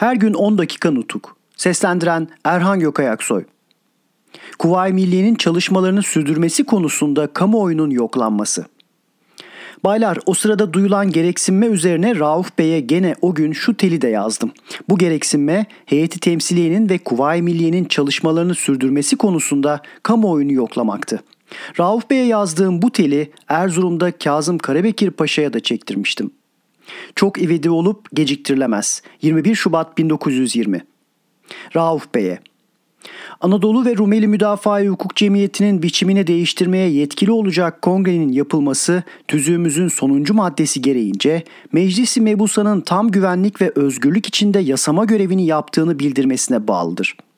Her gün 10 dakika nutuk. Seslendiren Erhan Gökayaksoy. Kuvayi Milliye'nin çalışmalarını sürdürmesi konusunda kamuoyunun yoklanması. Baylar o sırada duyulan gereksinme üzerine Rauf Bey'e gene o gün şu teli de yazdım. Bu gereksinme heyeti temsiliyenin ve Kuvayi Milliye'nin çalışmalarını sürdürmesi konusunda kamuoyunu yoklamaktı. Rauf Bey'e yazdığım bu teli Erzurum'da Kazım Karabekir Paşa'ya da çektirmiştim. Çok ivedi olup geciktirilemez. 21 Şubat 1920 Rauf Bey'e Anadolu ve Rumeli Müdafaa Hukuk Cemiyeti'nin biçimini değiştirmeye yetkili olacak kongrenin yapılması tüzüğümüzün sonuncu maddesi gereğince Meclisi Mebusa'nın tam güvenlik ve özgürlük içinde yasama görevini yaptığını bildirmesine bağlıdır.''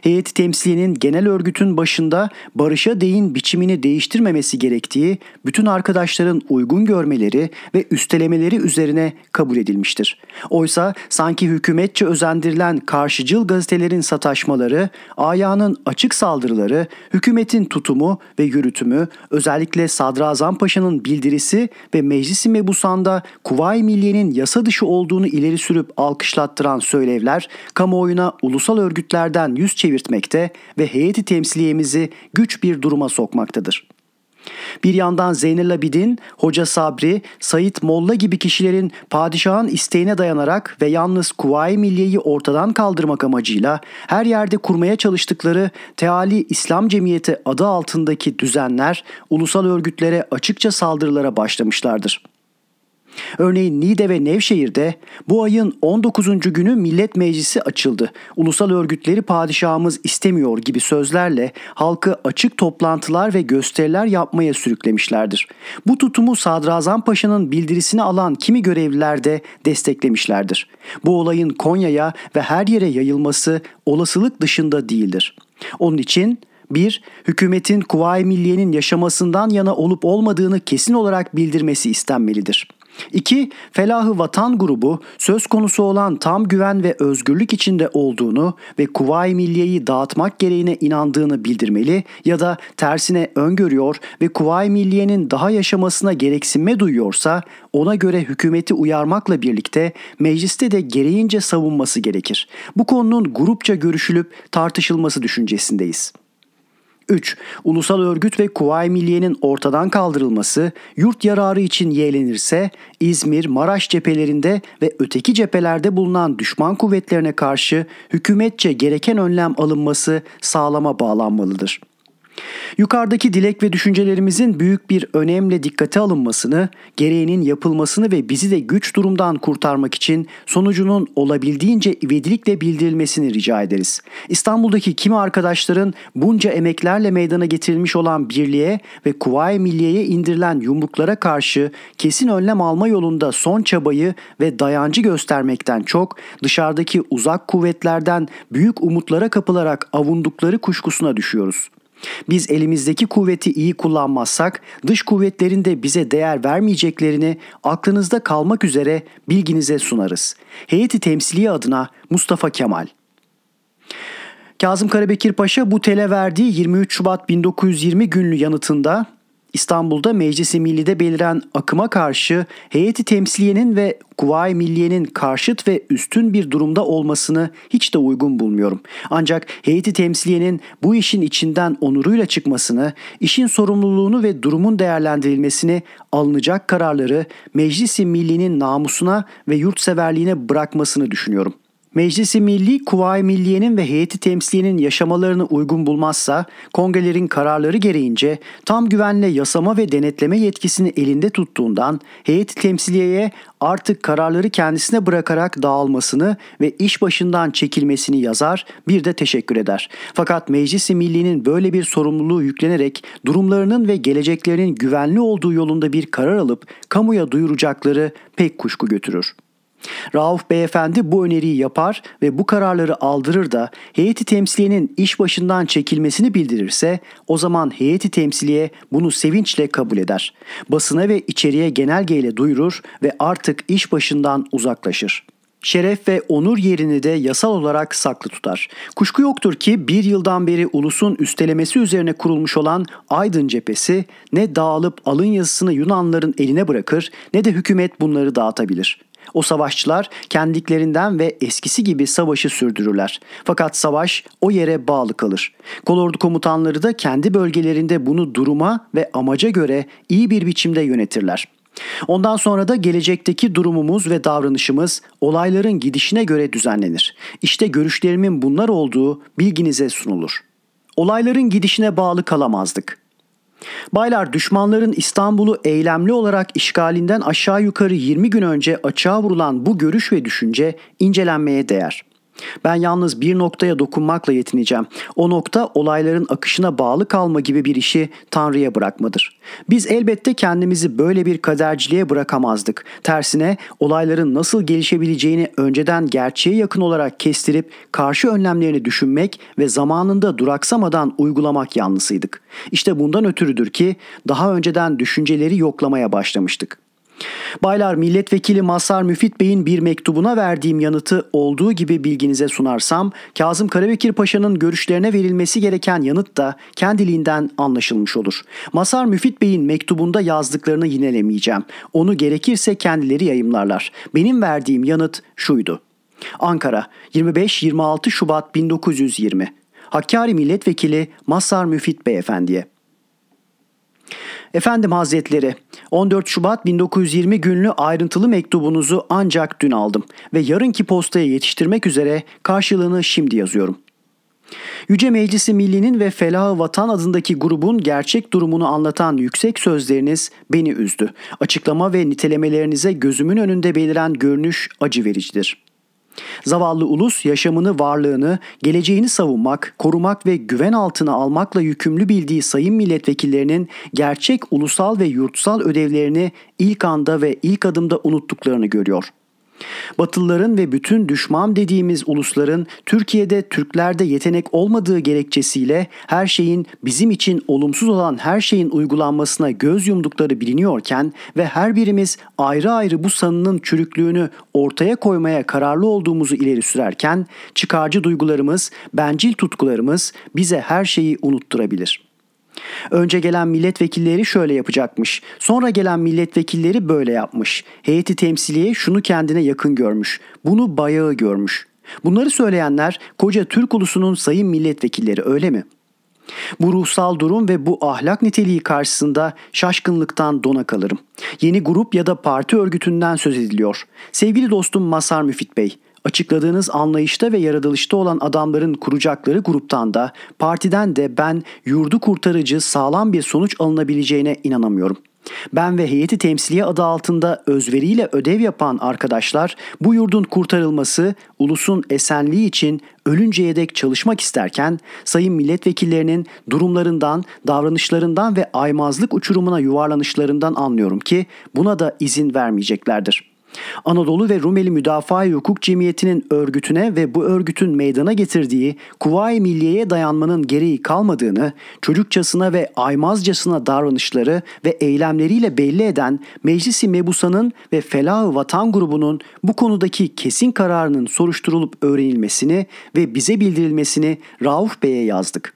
Heyeti temsiliyenin genel örgütün başında barışa değin biçimini değiştirmemesi gerektiği bütün arkadaşların uygun görmeleri ve üstelemeleri üzerine kabul edilmiştir. Oysa sanki hükümetçe özendirilen karşıcıl gazetelerin sataşmaları, ayağının açık saldırıları, hükümetin tutumu ve yürütümü, özellikle Sadrazam Paşa'nın bildirisi ve Meclis-i Mebusan'da Kuvayi Milliye'nin yasa dışı olduğunu ileri sürüp alkışlattıran söylevler, kamuoyuna ulusal örgütlerden yüz çevirtmekte ve heyeti temsiliyemizi güç bir duruma sokmaktadır. Bir yandan Zeynel Abidin, Hoca Sabri, Sayit Molla gibi kişilerin padişahın isteğine dayanarak ve yalnız Kuvayi Milliye'yi ortadan kaldırmak amacıyla her yerde kurmaya çalıştıkları Teali İslam Cemiyeti adı altındaki düzenler ulusal örgütlere açıkça saldırılara başlamışlardır. Örneğin Niğde ve Nevşehir'de bu ayın 19. günü Millet Meclisi açıldı. Ulusal örgütleri padişahımız istemiyor gibi sözlerle halkı açık toplantılar ve gösteriler yapmaya sürüklemişlerdir. Bu tutumu Sadrazam Paşa'nın bildirisini alan kimi görevliler de desteklemişlerdir. Bu olayın Konya'ya ve her yere yayılması olasılık dışında değildir. Onun için 1. Hükümetin Kuvayi Milliye'nin yaşamasından yana olup olmadığını kesin olarak bildirmesi istenmelidir. 2. Felahı Vatan grubu söz konusu olan tam güven ve özgürlük içinde olduğunu ve Kuvayi Milliye'yi dağıtmak gereğine inandığını bildirmeli ya da tersine öngörüyor ve Kuvayi Milliye'nin daha yaşamasına gereksinme duyuyorsa ona göre hükümeti uyarmakla birlikte mecliste de gereğince savunması gerekir. Bu konunun grupça görüşülüp tartışılması düşüncesindeyiz. 3. Ulusal örgüt ve Kuvayi Milliye'nin ortadan kaldırılması yurt yararı için yeğlenirse İzmir, Maraş cephelerinde ve öteki cephelerde bulunan düşman kuvvetlerine karşı hükümetçe gereken önlem alınması sağlama bağlanmalıdır.'' Yukarıdaki dilek ve düşüncelerimizin büyük bir önemle dikkate alınmasını, gereğinin yapılmasını ve bizi de güç durumdan kurtarmak için sonucunun olabildiğince ivedilikle bildirilmesini rica ederiz. İstanbul'daki kimi arkadaşların bunca emeklerle meydana getirilmiş olan birliğe ve Kuvayi Milliye'ye indirilen yumruklara karşı kesin önlem alma yolunda son çabayı ve dayancı göstermekten çok dışarıdaki uzak kuvvetlerden büyük umutlara kapılarak avundukları kuşkusuna düşüyoruz. Biz elimizdeki kuvveti iyi kullanmazsak dış kuvvetlerin de bize değer vermeyeceklerini aklınızda kalmak üzere bilginize sunarız. Heyeti temsiliye adına Mustafa Kemal Kazım Karabekir Paşa bu tele verdiği 23 Şubat 1920 günlü yanıtında İstanbul'da Meclisi Milli'de beliren akıma karşı heyeti temsiliyenin ve Kuvayi Milliye'nin karşıt ve üstün bir durumda olmasını hiç de uygun bulmuyorum. Ancak heyeti temsiliyenin bu işin içinden onuruyla çıkmasını, işin sorumluluğunu ve durumun değerlendirilmesini, alınacak kararları Meclisi Milli'nin namusuna ve yurtseverliğine bırakmasını düşünüyorum. Meclisi Milli, Kuvayi Milliye'nin ve heyeti temsiliyenin yaşamalarını uygun bulmazsa, kongrelerin kararları gereğince tam güvenle yasama ve denetleme yetkisini elinde tuttuğundan heyeti temsiliyeye artık kararları kendisine bırakarak dağılmasını ve iş başından çekilmesini yazar, bir de teşekkür eder. Fakat Meclisi Milli'nin böyle bir sorumluluğu yüklenerek durumlarının ve geleceklerinin güvenli olduğu yolunda bir karar alıp kamuya duyuracakları pek kuşku götürür. Rauf Beyefendi bu öneriyi yapar ve bu kararları aldırır da heyeti temsiliyenin iş başından çekilmesini bildirirse o zaman heyeti temsiliye bunu sevinçle kabul eder. Basına ve içeriye genelgeyle duyurur ve artık iş başından uzaklaşır şeref ve onur yerini de yasal olarak saklı tutar. Kuşku yoktur ki bir yıldan beri ulusun üstelemesi üzerine kurulmuş olan Aydın cephesi ne dağılıp alın yazısını Yunanların eline bırakır ne de hükümet bunları dağıtabilir. O savaşçılar kendiklerinden ve eskisi gibi savaşı sürdürürler. Fakat savaş o yere bağlı kalır. Kolordu komutanları da kendi bölgelerinde bunu duruma ve amaca göre iyi bir biçimde yönetirler. Ondan sonra da gelecekteki durumumuz ve davranışımız olayların gidişine göre düzenlenir. İşte görüşlerimin bunlar olduğu bilginize sunulur. Olayların gidişine bağlı kalamazdık. Baylar düşmanların İstanbul'u eylemli olarak işgalinden aşağı yukarı 20 gün önce açığa vurulan bu görüş ve düşünce incelenmeye değer. Ben yalnız bir noktaya dokunmakla yetineceğim. O nokta olayların akışına bağlı kalma gibi bir işi Tanrı'ya bırakmadır. Biz elbette kendimizi böyle bir kaderciliğe bırakamazdık. Tersine olayların nasıl gelişebileceğini önceden gerçeğe yakın olarak kestirip karşı önlemlerini düşünmek ve zamanında duraksamadan uygulamak yanlısıydık. İşte bundan ötürüdür ki daha önceden düşünceleri yoklamaya başlamıştık. Baylar Milletvekili Masar Müfit Bey'in bir mektubuna verdiğim yanıtı olduğu gibi bilginize sunarsam Kazım Karabekir Paşa'nın görüşlerine verilmesi gereken yanıt da kendiliğinden anlaşılmış olur. Masar Müfit Bey'in mektubunda yazdıklarını yinelemeyeceğim. Onu gerekirse kendileri yayımlarlar. Benim verdiğim yanıt şuydu. Ankara 25-26 Şubat 1920 Hakkari Milletvekili Masar Müfit Beyefendiye Efendim Hazretleri, 14 Şubat 1920 günlü ayrıntılı mektubunuzu ancak dün aldım ve yarınki postaya yetiştirmek üzere karşılığını şimdi yazıyorum. Yüce Meclisi Milli'nin ve Felah Vatan adındaki grubun gerçek durumunu anlatan yüksek sözleriniz beni üzdü. Açıklama ve nitelemelerinize gözümün önünde beliren görünüş acı vericidir.'' Zavallı ulus yaşamını, varlığını, geleceğini savunmak, korumak ve güven altına almakla yükümlü bildiği sayın milletvekillerinin gerçek ulusal ve yurtsal ödevlerini ilk anda ve ilk adımda unuttuklarını görüyor.'' Batılıların ve bütün düşman dediğimiz ulusların Türkiye'de Türklerde yetenek olmadığı gerekçesiyle her şeyin bizim için olumsuz olan her şeyin uygulanmasına göz yumdukları biliniyorken ve her birimiz ayrı ayrı bu sanının çürüklüğünü ortaya koymaya kararlı olduğumuzu ileri sürerken çıkarcı duygularımız, bencil tutkularımız bize her şeyi unutturabilir.'' Önce gelen milletvekilleri şöyle yapacakmış. Sonra gelen milletvekilleri böyle yapmış. Heyeti temsiliye şunu kendine yakın görmüş. Bunu bayağı görmüş. Bunları söyleyenler koca Türk ulusunun sayın milletvekilleri öyle mi? Bu ruhsal durum ve bu ahlak niteliği karşısında şaşkınlıktan dona kalırım. Yeni grup ya da parti örgütünden söz ediliyor. Sevgili dostum Masar Müfit Bey, Açıkladığınız anlayışta ve yaratılışta olan adamların kuracakları gruptan da partiden de ben yurdu kurtarıcı sağlam bir sonuç alınabileceğine inanamıyorum. Ben ve heyeti temsiliye adı altında özveriyle ödev yapan arkadaşlar bu yurdun kurtarılması, ulusun esenliği için ölünceye dek çalışmak isterken sayın milletvekillerinin durumlarından, davranışlarından ve aymazlık uçurumuna yuvarlanışlarından anlıyorum ki buna da izin vermeyeceklerdir.'' Anadolu ve Rumeli Müdafaa Hukuk Cemiyeti'nin örgütüne ve bu örgütün meydana getirdiği Kuvayi Milliye'ye dayanmanın gereği kalmadığını, çocukçasına ve aymazcasına davranışları ve eylemleriyle belli eden Meclisi Mebusa'nın ve Felah Vatan grubunun bu konudaki kesin kararının soruşturulup öğrenilmesini ve bize bildirilmesini Rauf Bey'e yazdık.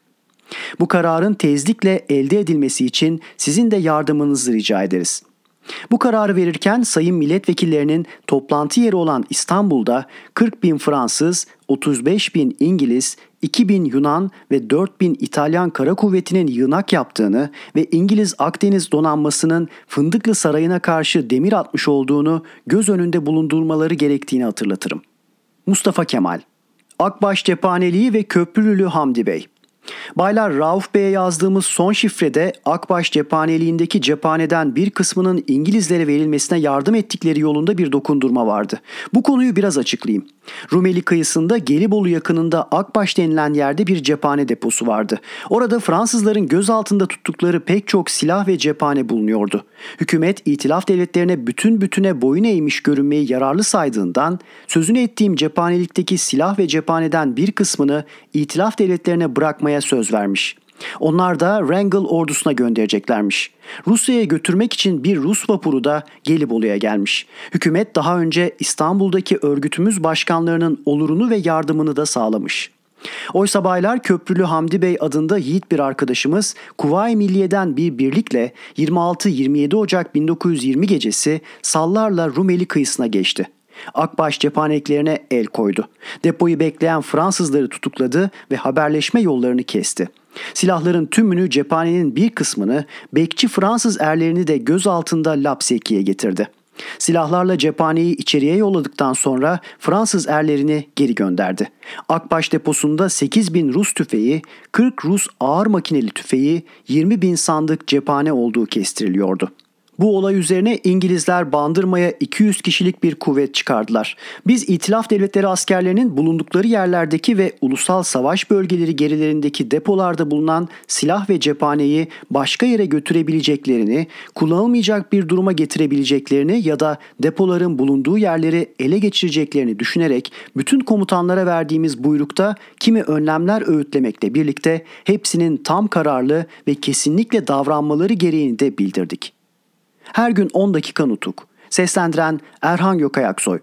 Bu kararın tezlikle elde edilmesi için sizin de yardımınızı rica ederiz.'' Bu kararı verirken sayın milletvekillerinin toplantı yeri olan İstanbul'da 40 bin Fransız, 35 bin İngiliz, 2 bin Yunan ve 4 bin İtalyan kara kuvvetinin yığınak yaptığını ve İngiliz Akdeniz donanmasının Fındıklı Sarayı'na karşı demir atmış olduğunu göz önünde bulundurmaları gerektiğini hatırlatırım. Mustafa Kemal Akbaş Cephaneliği ve Köprülülü Hamdi Bey Baylar Rauf Bey'e yazdığımız son şifrede Akbaş cephaneliğindeki cephaneden bir kısmının İngilizlere verilmesine yardım ettikleri yolunda bir dokundurma vardı. Bu konuyu biraz açıklayayım. Rumeli kıyısında Gelibolu yakınında Akbaş denilen yerde bir cephane deposu vardı. Orada Fransızların göz altında tuttukları pek çok silah ve cephane bulunuyordu. Hükümet itilaf devletlerine bütün bütüne boyun eğmiş görünmeyi yararlı saydığından sözünü ettiğim cephanelikteki silah ve cephaneden bir kısmını itilaf devletlerine bırakmaya söz vermiş. Onlar da Wrangel ordusuna göndereceklermiş. Rusya'ya götürmek için bir Rus vapuru da Gelibolu'ya gelmiş. Hükümet daha önce İstanbul'daki örgütümüz başkanlarının olurunu ve yardımını da sağlamış. Oysa baylar Köprülü Hamdi Bey adında yiğit bir arkadaşımız Kuvayi Milliye'den bir birlikle 26-27 Ocak 1920 gecesi sallarla Rumeli kıyısına geçti. Akbaş cephaneklerine el koydu. Depoyu bekleyen Fransızları tutukladı ve haberleşme yollarını kesti. Silahların tümünü cephanenin bir kısmını, bekçi Fransız erlerini de göz altında Lapseki'ye getirdi. Silahlarla cephaneyi içeriye yolladıktan sonra Fransız erlerini geri gönderdi. Akbaş deposunda 8 bin Rus tüfeği, 40 Rus ağır makineli tüfeği, 20 bin sandık cephane olduğu kestiriliyordu. Bu olay üzerine İngilizler Bandırma'ya 200 kişilik bir kuvvet çıkardılar. Biz İtilaf Devletleri askerlerinin bulundukları yerlerdeki ve ulusal savaş bölgeleri gerilerindeki depolarda bulunan silah ve cephaneyi başka yere götürebileceklerini, kullanılmayacak bir duruma getirebileceklerini ya da depoların bulunduğu yerleri ele geçireceklerini düşünerek bütün komutanlara verdiğimiz buyrukta kimi önlemler öğütlemekle birlikte hepsinin tam kararlı ve kesinlikle davranmaları gereğini de bildirdik. Her gün 10 dakika nutuk. Seslendiren Erhan Gökayaksoy.